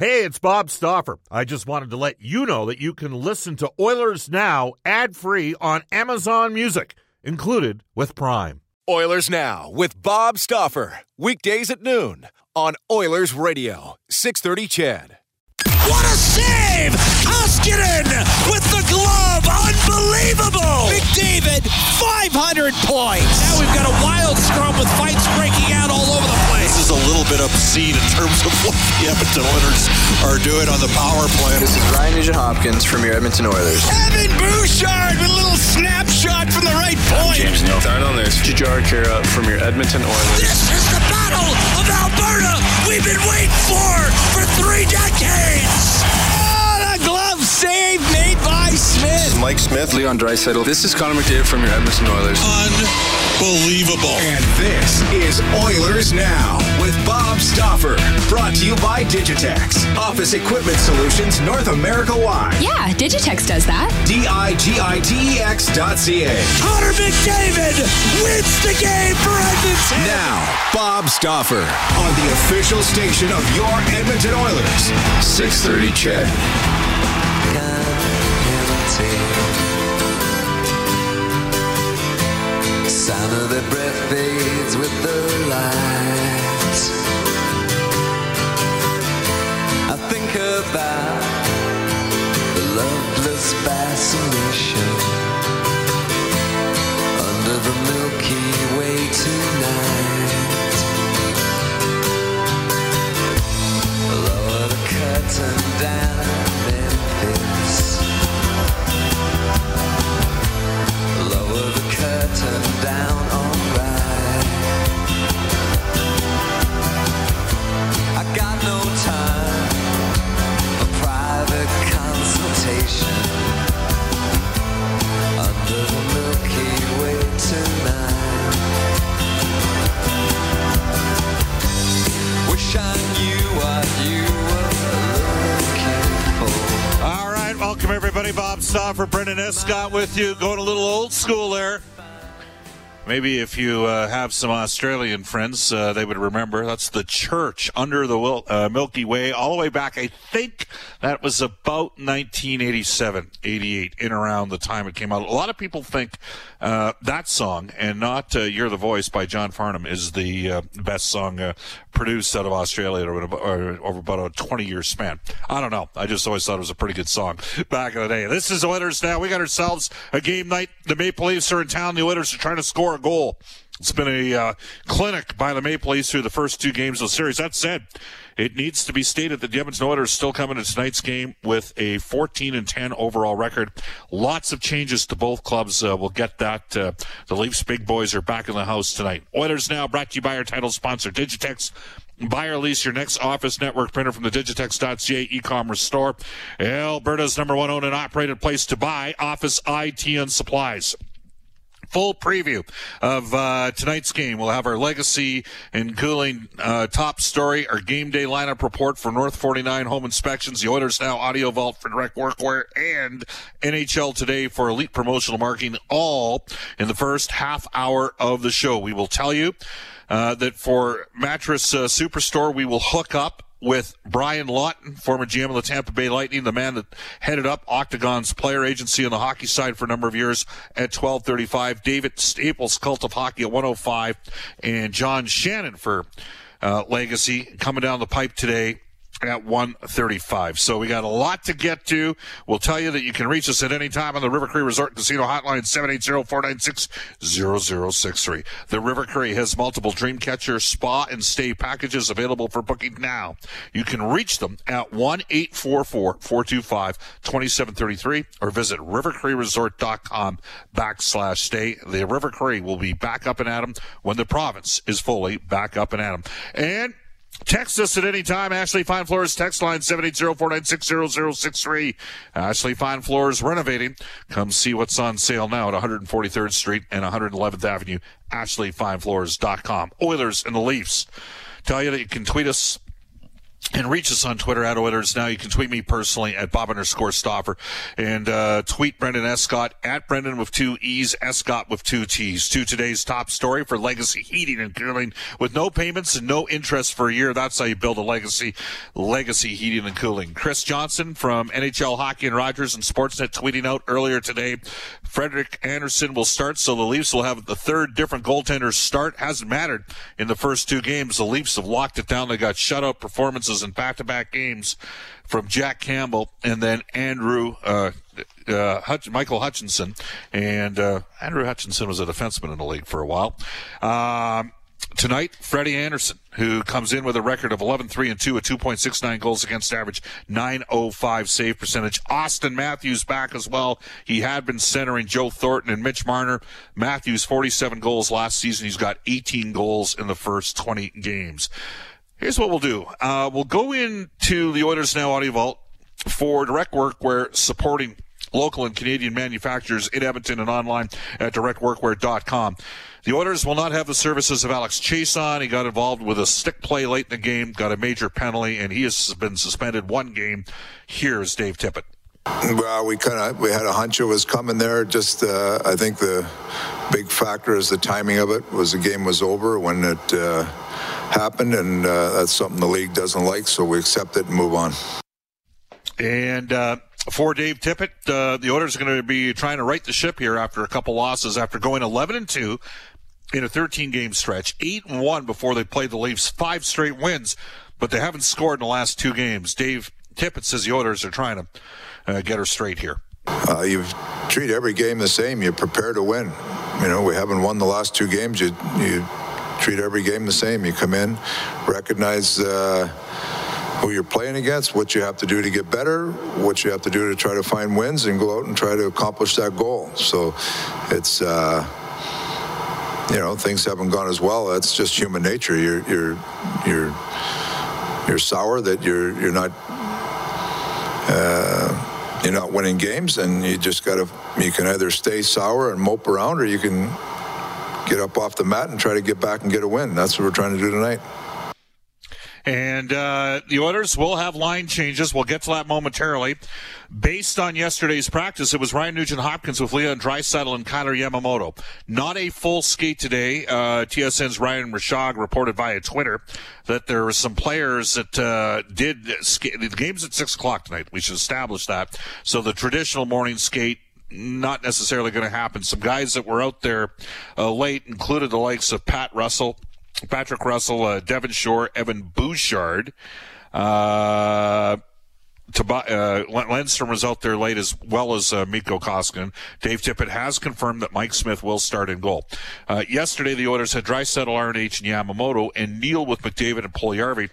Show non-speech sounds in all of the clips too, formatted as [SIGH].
Hey, it's Bob Stauffer. I just wanted to let you know that you can listen to Oilers Now ad free on Amazon Music, included with Prime. Oilers Now with Bob Stauffer. Weekdays at noon on Oilers Radio, 630 CHED. What a save! Koskinen with the glove! Unbelievable! McDavid, 500 points! Now we've got a wild scrum with fights breaking out all over the place. This is a little bit obscene in terms of what the Edmonton Oilers are doing on the power play. This is Ryan Nugent Hopkins from your Edmonton Oilers. Evan Bouchard with a little snapshot from the right point. James Neal. on this Jujhar Khaira from your Edmonton Oilers. This is the Battle of Alberta we've been waiting for for three decades. Mike Smith. Leon Draisaitl. This is Connor McDavid from your Edmonton Oilers. Unbelievable. And this is Oilers Now with Bob Stauffer. Brought to you by Digitex. Office Equipment Solutions North America wide. Yeah, Digitex does that. D-I-G-I-T-E-X dot C-A. Connor McDavid wins the game for Edmonton. Now, Bob Stauffer on the official station of your Edmonton Oilers. 630 CHED. Sound of their breath fades with the light. Stauffer, Brendan Escott with you. Going a little old school there. Maybe if you uh, have some Australian friends, uh, they would remember. That's the church under the uh, Milky Way, all the way back. I think that was about 1987, 88, in around the time it came out. A lot of people think uh, that song and not uh, "You're the Voice" by John Farnham is the uh, best song produced out of Australia over, about- a 20 year span. I don't know. I just always thought it was a pretty good song back in the day. This is the Oilers now. We got ourselves a game night. The Maple Leafs are in town. The Oilers are trying to score a goal. It's been a uh, clinic by the Maple Leafs through the first two games of the series. That said, it needs to be stated that the Edmonton Oilers still coming to tonight's game with a 14 and 10 overall record. Lots of changes to both clubs. Uh, we'll get that. Uh, the Leafs big boys are back in the house tonight. Oilers now brought to you by our title sponsor, Digitex. Buy or lease your next office network printer from the Digitex.ca e-commerce store. Alberta's number one owned and operated place to buy office IT and supplies full preview of uh, tonight's game. We'll have our legacy and cooling uh, top story, our game day lineup report for North 49 home inspections, the Oilers Now audio vault for direct workwear, and NHL today for elite promotional marketing, all in the first half hour of the show. We will tell you uh, that for Mattress uh, Superstore, we will hook up with Brian Lawton, former GM of the Tampa Bay Lightning, the man that headed up Octagon's player agency on the hockey side for a number of years at 1235. David Staples, Cult of Hockey at 105. And John Shannon for uh, Legacy coming down the pipe today at 135. So we got a lot to get to. We'll tell you that you can reach us at any time on the River Cree Resort Casino hotline 780-496-0063. The River Cree has multiple Dreamcatcher spa and stay packages available for booking now. You can reach them at 1-844-425-2733 or visit rivercreeresort.com backslash stay. The River Cree will be back up and at 'em when the province is fully back up and at 'em. And Text us at any time. Ashley Fine Floors text line 780-496-0063. Ashley Fine Floors renovating. Come see what's on sale now at 143rd Street and 111th Avenue. AshleyFineFloors.com. Oilers and the Leafs. Tell you that you can tweet us and reach us on Twitter at Oilers Now. You can tweet me personally at Bob underscore Stauffer and uh, tweet Brendan Escott at Brendan with two E's, Escott with two T's. To today's top story for Legacy Heating and Cooling with no payments and no interest for a year. That's how you build a legacy. Legacy Heating and Cooling. Chris Johnson from NHL Hockey and Rogers and Sportsnet tweeting out earlier today. Frederik Andersen will start, so the Leafs will have the third different goaltender start. Hasn't mattered in the first two games. The Leafs have locked it down. They got shutout performances in back-to-back games from Jack Campbell and then Andrew uh, uh, Hutch, Michael Hutchinson. And uh, Andrew Hutchinson was a defenseman in the league for a while. Um, tonight, Freddie Andersen, who comes in with a record of 11 3 and 2 at 2.69 goals against average, 905 save percentage. Auston Matthews back as well. He had been centering Joe Thornton and Mitch Marner. Matthews, 47 goals last season. He's got 18 goals in the first 20 games. Here's what we'll do. Uh, we'll go into the Oilers Now Audio Vault for direct workwear supporting local and Canadian manufacturers in Edmonton and online at directworkwear.com. The Oilers will not have the services of Alex Chiasson. He got involved with a stick play late in the game, got a major penalty, and he has been suspended one game. Here's Dave Tippett. Well, we kind of we had a hunch it was coming there. Just uh, I think the big factor is the timing of it. Was the game was over when it uh, happened, and uh, that's something the league doesn't like. So we accept it and move on. And uh, for Dave Tippett, uh, the Oilers are going to be trying to right the ship here after a couple losses, after going 11 and two in a 13 game stretch, eight and one before they played the Leafs, five straight wins, but they haven't scored in the last two games. Dave Tippett says the Oilers are trying to uh, get her straight here. Uh, you treat every game the same. You prepare to win. You know, we haven't won the last two games. You you treat every game the same. You come in, recognize uh, who you're playing against, what you have to do to get better, what you have to do to try to find wins, and go out and try to accomplish that goal. So, it's. Uh, you know, things haven't gone as well. That's just human nature. You're you're you're you're sour that you're you're not uh, you're not winning games, and you just got to. You can either stay sour and mope around, or you can get up off the mat and try to get back and get a win. That's what we're trying to do tonight. And uh, the Oilers will have line changes. We'll get to that momentarily. Based on yesterday's practice, it was Ryan Nugent Hopkins with Leon Draisaitl and Kailer Yamamoto. Not a full skate today. Uh, TSN's Ryan Rishaug reported via Twitter that there were some players that uh, did skate. The game's at 6 o'clock tonight. We should establish that. So the traditional morning skate not necessarily going to happen. Some guys that were out there uh, late included the likes of Pat Russell, Patrick Russell, uh, Devin Shore, Evan Bouchard. Uh, Tob- uh, Lindstrom was out there late as well as uh, Mikko Koskinen. Dave Tippett has confirmed that Mike Smith will start in goal. Uh, yesterday, the Oilers had Draisaitl, RNH, and Yamamoto, and Neal with McDavid and Puljujarvi.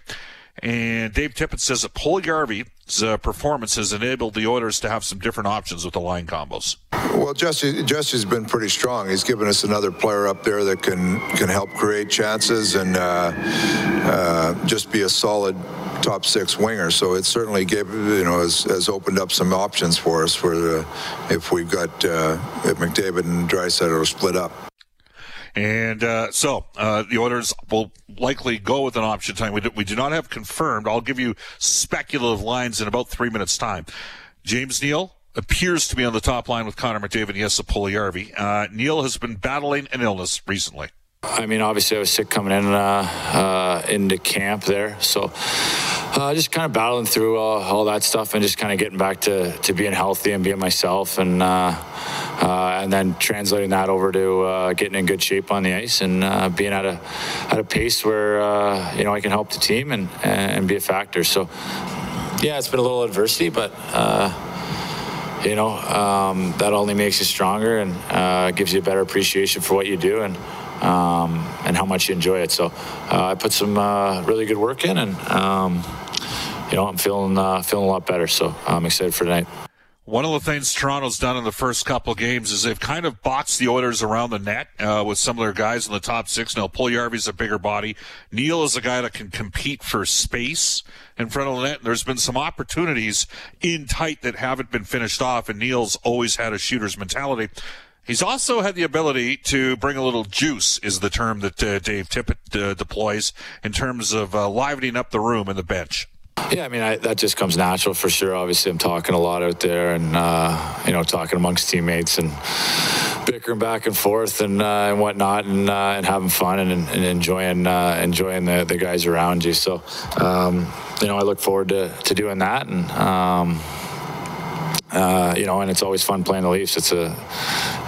And Dave Tippett says that Puljujarvi's uh, performance has enabled the Oilers to have some different options with the line combos. Well, Jesse, Jesse's been pretty strong. He's given us another player up there that can can help create chances and uh, uh, just be a solid top six winger. So it certainly gave you know has, has opened up some options for us for the, if we've got uh, if McDavid and Draisaitl are split up. And uh, so uh, the Oilers will likely go with an option time. We do, we do not have confirmed. I'll give you speculative lines in about three minutes' time. James Neal appears to be on the top line with Connor McDavid. Yes, Puljujarvi. Uh, Neal has been battling an illness recently. I mean, obviously, I was sick coming in uh, uh, into camp there, so uh, just kind of battling through all, all, that stuff and just kind of getting back to, to being healthy and being myself, and uh, uh, and then translating that over to uh, getting in good shape on the ice and being at a at a pace where you know I can help the team and and be a factor. So yeah, it's been a little adversity, but you know, um, that only makes you stronger and uh, gives you a better appreciation for what you do. And um, and how much you enjoy it. So uh, I put some uh, really good work in, and um, you know I'm feeling uh, feeling a lot better. So I'm excited for tonight. One of the things Toronto's done in the first couple games is they've kind of boxed the Oilers around the net uh, with some of their guys in the top six. Now, Puljujarvi's a bigger body. Neal is a guy that can compete for space in front of the net. And There's been some opportunities in tight that haven't been finished off, and Neal's always had a shooter's mentality. He's also had the ability to bring a little juice, is the term that uh, Dave Tippett uh, deploys in terms of uh, livening up the room and the bench. Yeah, I mean I, that just comes natural for sure. Obviously, I'm talking a lot out there, and uh, you know, talking amongst teammates and bickering back and forth and uh, and whatnot, and uh, and having fun and, and enjoying uh, enjoying the, the guys around you. So, um, you know, I look forward to, to doing that, and um, uh, you know, and it's always fun playing the Leafs. It's a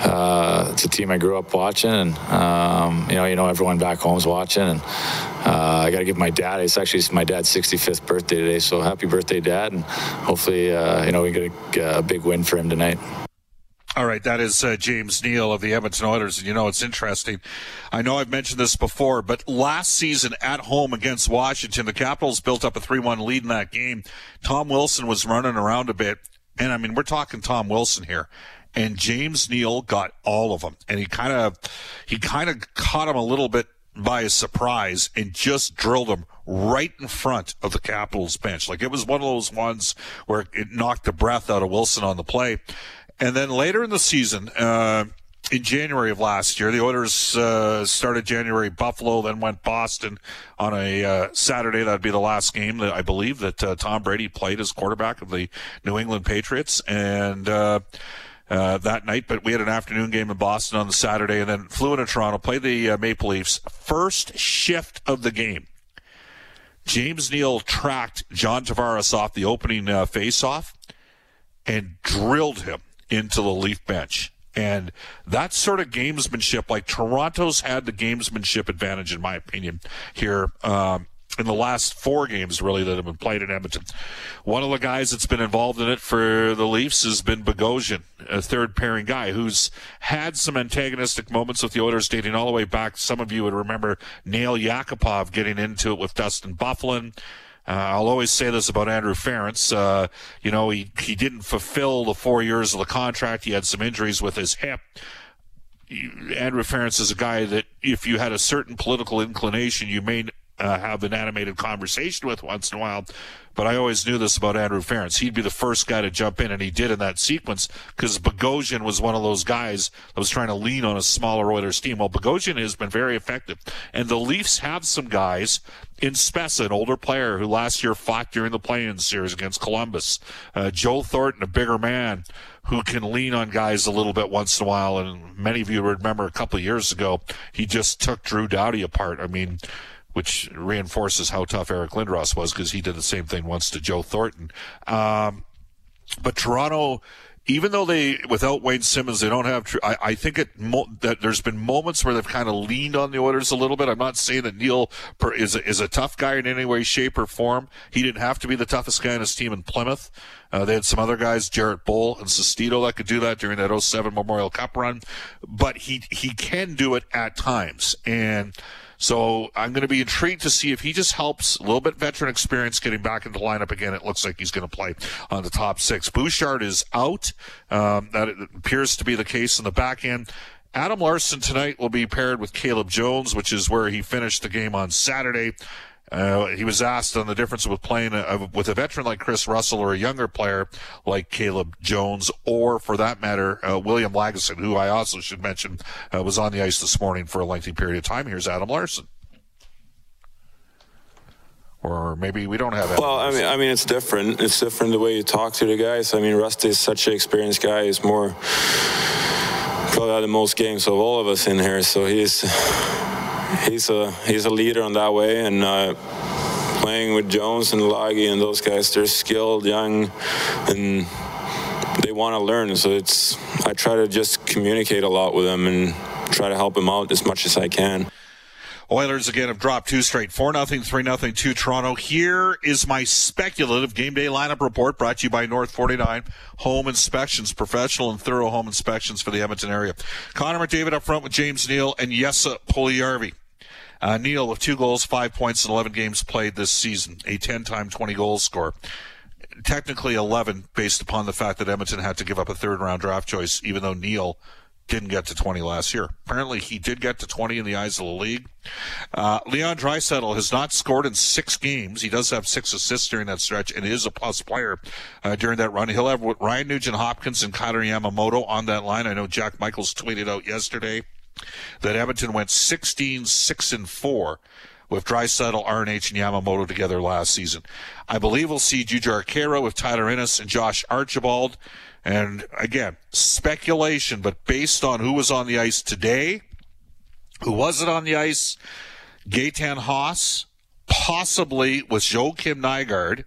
uh, it's a team I grew up watching, and um, you know, you know, everyone back home's watching, and uh, I got to give my dad. It's actually my dad's 65th birthday today, so happy birthday, Dad! And hopefully, uh, you know, we get a, a, big win for him tonight. All right, that is uh, James Neal of the Edmonton Oilers, and you know it's interesting. I know I've mentioned this before, but last season at home against Washington, the Capitals built up a three-one lead in that game. Tom Wilson was running around a bit, and I mean we're talking Tom Wilson here and James Neal got all of them. And he kind of, he kind of caught him a little bit by a surprise and just drilled him right in front of the Capitals bench. Like it was one of those ones where it knocked the breath out of Wilson on the play. And then later in the season, uh, in January of last year. The Oilers uh, started January Buffalo, then went Boston on a uh, Saturday. That'd be the last game that I believe that uh, Tom Brady played as quarterback of the New England Patriots, and uh, that night, but we had an afternoon game in Boston on the Saturday and then flew into Toronto, played the uh, Maple Leafs. First shift of the game. James Neal tracked John Tavares off the opening uh, face-off and drilled him into the Leaf bench. And that sort of gamesmanship, like Toronto's had the gamesmanship advantage, in my opinion, here. Um, in the last four games, really, that have been played in Edmonton. One of the guys that's been involved in it for the Leafs has been Bogosian, a third pairing guy who's had some antagonistic moments with the Oilers dating all the way back. Some of you would remember Nail Yakupov getting into it with Dustin Byfuglien. Uh, I'll always say this about Andrew Ference. Uh, you know, he, he didn't fulfill the four years of the contract. He had some injuries with his hip. Andrew Ference is a guy that if you had a certain political inclination, you may uh, have an animated conversation with once in a while. But I always knew this about Andrew Ference. He'd be the first guy to jump in, and he did in that sequence because Bogosian was one of those guys that was trying to lean on a smaller Oilers team. Well, Bogosian has been very effective. And the Leafs have some guys in Spezza, an older player who last year fought during the play-in series against Columbus. Uh, Joe Thornton, a bigger man who can lean on guys a little bit once in a while. And many of you remember a couple of years ago, he just took Drew Doughty apart. I mean, which reinforces how tough Eric Lindros was because he did the same thing once to Joe Thornton. Um, but Toronto, even though they without Wayne Simmonds, they don't have. I, I think it that there's been moments where they've kind of leaned on the Oilers a little bit. I'm not saying that Neal is a, is a tough guy in any way, shape, or form. He didn't have to be the toughest guy in his team in Plymouth. Uh, they had some other guys, Jared Boll and Sestito, that could do that during that 07 Memorial Cup run. But he he can do it at times, and so I'm going to be intrigued to see if he just helps a little bit veteran experience getting back into the lineup again. It looks like he's going to play on the top six. Bouchard is out. Um, that appears to be the case in the back end. Adam Larsson tonight will be paired with Caleb Jones, which is where he finished the game on Saturday. Uh, he was asked on the difference with playing a, with a veteran like Kris Russell or a younger player like Caleb Jones, or for that matter, uh, William Lagesson, who I also should mention uh, was on the ice this morning for a lengthy period of time. Here's Adam Larsson Or maybe we don't have. Well, I mean, I mean, it's different. It's different the way you talk to the guys. I mean, Rusty is such an experienced guy. He's more probably had the most games of all of us in here, so he's he's a he's a leader in that way, and uh, playing with Jones and Lagi and those guys, they're skilled, young, and they want to learn. So it's I try to just communicate a lot with them and try to help them out as much as I can. Oilers again have dropped two straight, four nothing, three nothing to Toronto. Here is my speculative game day lineup report brought to you by North 49 Home Inspections, professional and thorough home inspections for the Edmonton area. Connor McDavid up front with James Neal and Jesse Puljujarvi. Uh, Neal with two goals, five points in 11 games played this season, a 10 time 20 goal score. Technically 11 based upon the fact that Edmonton had to give up a third round draft choice, even though Neal didn't get to 20 last year. Apparently, he did get to 20 in the eyes of the league. Uh, Leon Draisaitl has not scored in six games. He does have six assists during that stretch and is a plus player uh, during that run. He'll have Ryan Nugent Hopkins and Kailer Yamamoto on that line. I know Jack Michaels tweeted out yesterday that Edmonton went 16 6 and 4 with Draisaitl, RNH, and Yamamoto together last season. I believe we'll see Jujhar Khaira with Tyler Ennis and Josh Archibald. And again, speculation, but based on who was on the ice today, who wasn't on the ice, Gaetan Haas, possibly with Joakim Nygard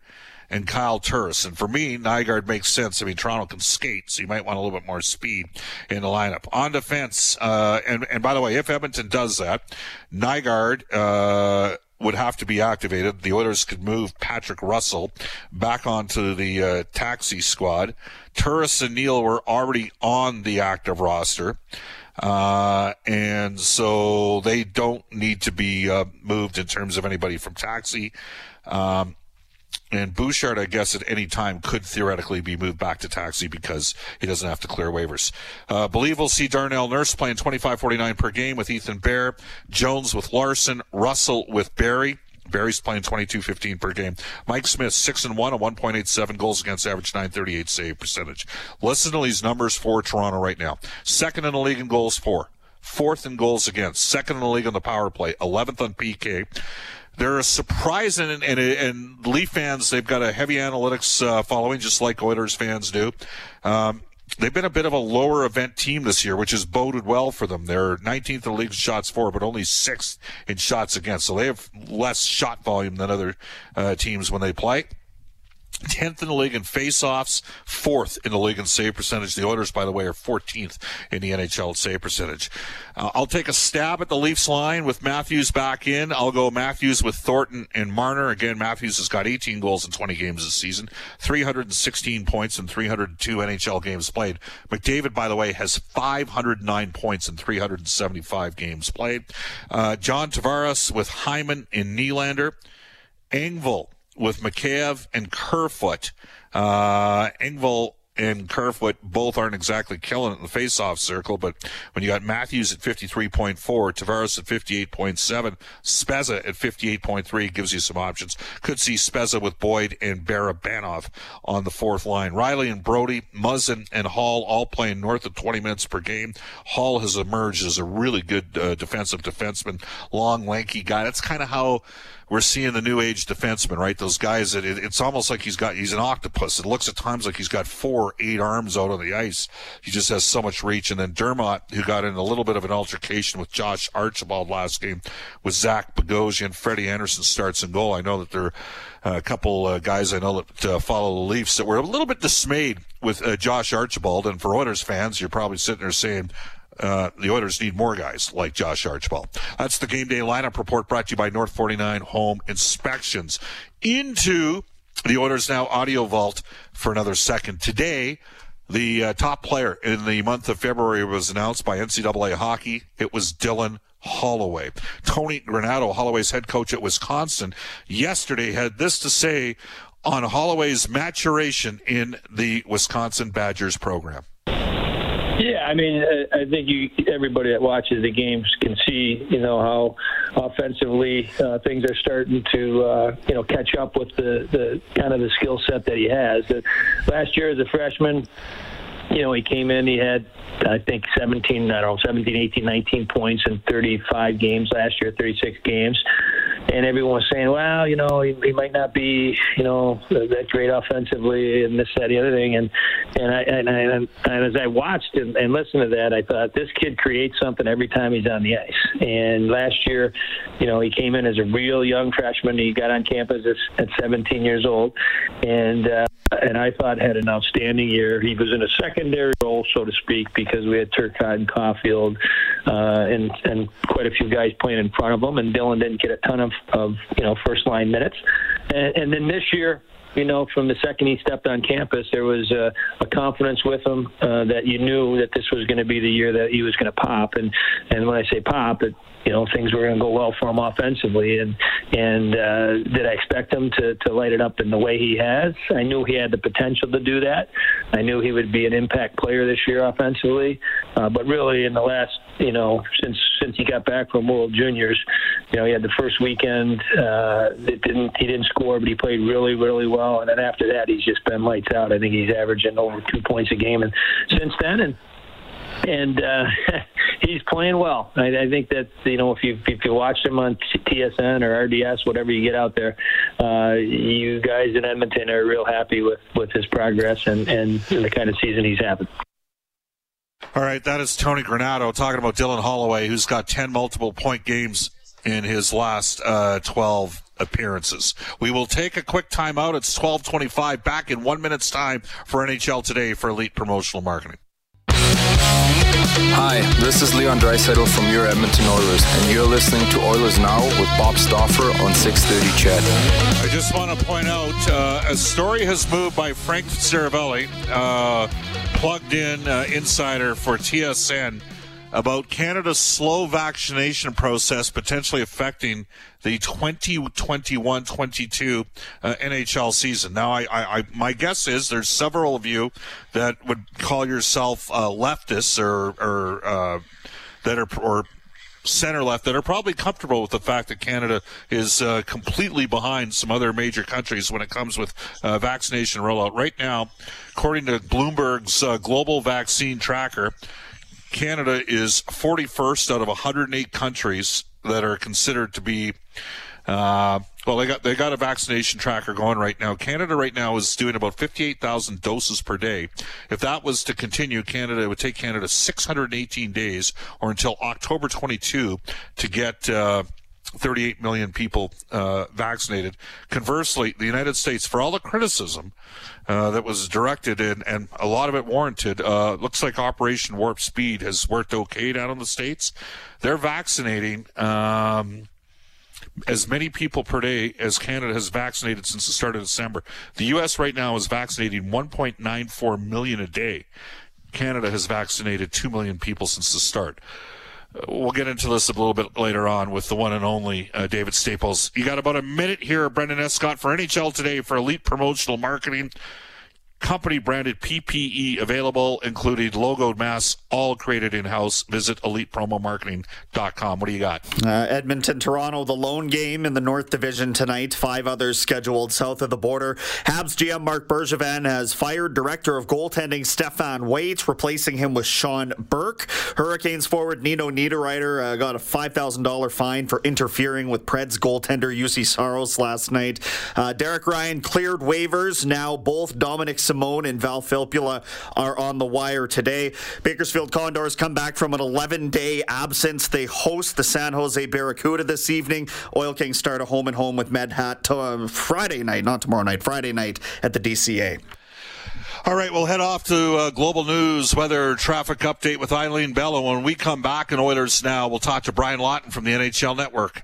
and Kyle Turris. And for me, Nygard makes sense. I mean, Toronto can skate, so you might want a little bit more speed in the lineup. On defense, uh, and, and by the way, if Edmonton does that, Nygard, uh, would have to be activated. The Oilers could move Patrick Russell back onto the uh, taxi squad. Turris and Neal were already on the active roster. Uh, and so they don't need to be uh, moved in terms of anybody from taxi. Um, and Bouchard, I guess, at any time could theoretically be moved back to taxi because he doesn't have to clear waivers. Uh, believe we'll see Darnell Nurse playing 25.49 per game with Ethan Bear, Jones with Larsson, Russell with Barrie. Barrie's playing 22-15 per game. Mike Smith, 6 and 1, a 1.87 goals against average, 938 save percentage. Listen to these numbers for Toronto right now. Second in the league in goals for. Fourth in goals against. Second in the league on the power play. 11th on PK. They're a surprise, and, and, and Leaf fans, they've got a heavy analytics uh, following, just like Oilers fans do. Um, they've been a bit of a lower event team this year, which has boded well for them. They're 19th in the league shots for, but only sixth in shots against. So they have less shot volume than other uh, teams when they play. 10th in the league in face-offs, fourth in the league in save percentage. The Oilers, by the way, are 14th in the NHL save percentage. Uh, I'll take a stab at the Leafs line with Matthews back in. I'll go Matthews with Thornton and Marner. Again, Matthews has got 18 goals in 20 games this season, 316 points in 302 NHL games played. McDavid, by the way, has 509 points in 375 games played. Uh, John Tavares with Hyman and Nylander. Engvall with Mikheyev and Kerfoot. Uh, Engvall and Kerfoot both aren't exactly killing it in the face-off circle, but when you got Matthews at 53.4, Tavares at 58.7, Spezza at 58.3 gives you some options. Could see Spezza with Boyd and Barabanov on the fourth line. Rielly and Brodie, Muzzin and Holl all playing north of 20 minutes per game. Holl has emerged as a really good uh, defensive defenseman, long, lanky guy. That's kind of how we're seeing the new age defenseman, right? Those guys that it, it's almost like he's got he's an octopus. It looks at times like he's got four, eight arms out on the ice. He just has so much reach. And then Dermott, who got in a little bit of an altercation with Josh Archibald last game, with Zach Bogosian, Freddie Andersen starts in goal. I know that there are a couple uh, guys I know that uh, follow the Leafs that were a little bit dismayed with uh, Josh Archibald. And for Oilers fans, you're probably sitting there saying, uh, the Oilers need more guys like Josh Archibald. That's the game day lineup report brought to you by North 49 Home Inspections. Into the Oilers Now audio vault for another second. Today, the uh, top player in the month of February was announced by NCAA Hockey. It was Dylan Holloway. Tony Granato, Holloway's head coach at Wisconsin, yesterday had this to say on Holloway's maturation in the Wisconsin Badgers program. Yeah, I mean, I think you everybody that watches the games can see, you know, how offensively uh, things are starting to, uh, you know, catch up with the the kind of the skill set that he has. Last year as a freshman, you know, he came in, he had, I think, 17, I don't know, 17, 18, 19 points in 35 games last year, 36 games and everyone was saying, well, you know, he, he might not be, you know, that great offensively and this, that, the other thing. And and I and, I, and as I watched and, and listened to that, I thought this kid creates something every time he's on the ice. And last year, you know, he came in as a real young freshman. He got on campus at, at 17 years old, and uh, and I thought had an outstanding year. He was in a secondary role, so to speak, because we had Turcotte and Caufield uh, and and quite a few guys playing in front of him, and Dylan didn't get a ton of of you know first line minutes. And, and then this year, you know, from the second he stepped on campus, there was a, a confidence with him uh, that you knew that this was going to be the year that he was going to pop. And and when I say pop, it you know things were going to go well for him offensively. And and uh, did I expect him to to light it up in the way he has? I knew he had the potential to do that. I knew he would be an impact player this year offensively. Uh, but really, in the last you know since since he got back from World Juniors, you know he had the first weekend. Uh, it didn't he didn't score, but he played really really well. And then after that, he's just been lights out. I think he's averaging over two points a game, and since then, and and uh, [LAUGHS] he's playing well. I, I think that you know if you if you watch him on TSN or RDS, whatever you get out there, uh, you guys in Edmonton are real happy with with his progress and and the kind of season he's having. All right, that is Tony Granato talking about Dylan Holloway, who's got 10 multiple point games in his last uh, 12 appearances. We will take a quick timeout. It's 12:25. Back in one minute's time for NHL Today for Elite Promotional Marketing. Hi, this is Leon Draisaitl from your Edmonton Oilers, and you're listening to Oilers Now with Bob Stauffer on 630 CHED. I just want to point out uh, a story has moved by Frank Seravalli, uh, plugged in uh, insider for TSN about Canada's slow vaccination process potentially affecting the 2021-22 uh, NHL season. Now, I, I, I, my guess is there's several of you that would call yourself uh, leftists or, or uh, that are or center left that are probably comfortable with the fact that Canada is uh, completely behind some other major countries when it comes with uh, vaccination rollout. Right now, according to Bloomberg's uh, global vaccine tracker, Canada is 41st out of 108 countries that are considered to be uh, well, they got they got a vaccination tracker going right now. Canada right now is doing about 58,000 doses per day. If that was to continue, Canada would take Canada 618 days, or until October 22, to get. Uh, 38 million people uh, vaccinated. Conversely, the United States, for all the criticism uh, that was directed and, and a lot of it warranted, uh, looks like Operation Warp Speed has worked okay down in the States. They're vaccinating. Um, as many people per day as Canada has vaccinated since the start of December. The U.S. right now is vaccinating 1.94 million a day. Canada has vaccinated 2 million people since the start. We'll get into this a little bit later on with the one and only uh, David Staples. You got about a minute here, Brendan Escott, for NHL Today for Elite Promotional Marketing company branded PPE available, including logoed masks, all created in house. Visit elitepromomarketing.com. What do you got? Uh, Edmonton, Toronto, the lone game in the North Division tonight. Five others scheduled south of the border. Habs GM Marc Bergevin has fired director of goaltending Stéphane Waite, replacing him with Sean Burke. Hurricanes forward Nino Niederreiter uh, got a $5,000 fine for interfering with Preds goaltender Juuse Saros last night. Uh, Derek Ryan cleared waivers. Now both Dominic Simone and Val Filppula are on the wire today. Bakersfield Condors come back from an 11 day absence. They host the San Jose Barracuda this evening. Oil Kings start a home and home with Medhat to, uh, Friday night, not tomorrow night, Friday night at the DCA. All right, we'll head off to uh, global news, weather traffic update with Eileen Bella. When we come back in Oilers Now, we'll talk to Brian Lawton from the NHL Network.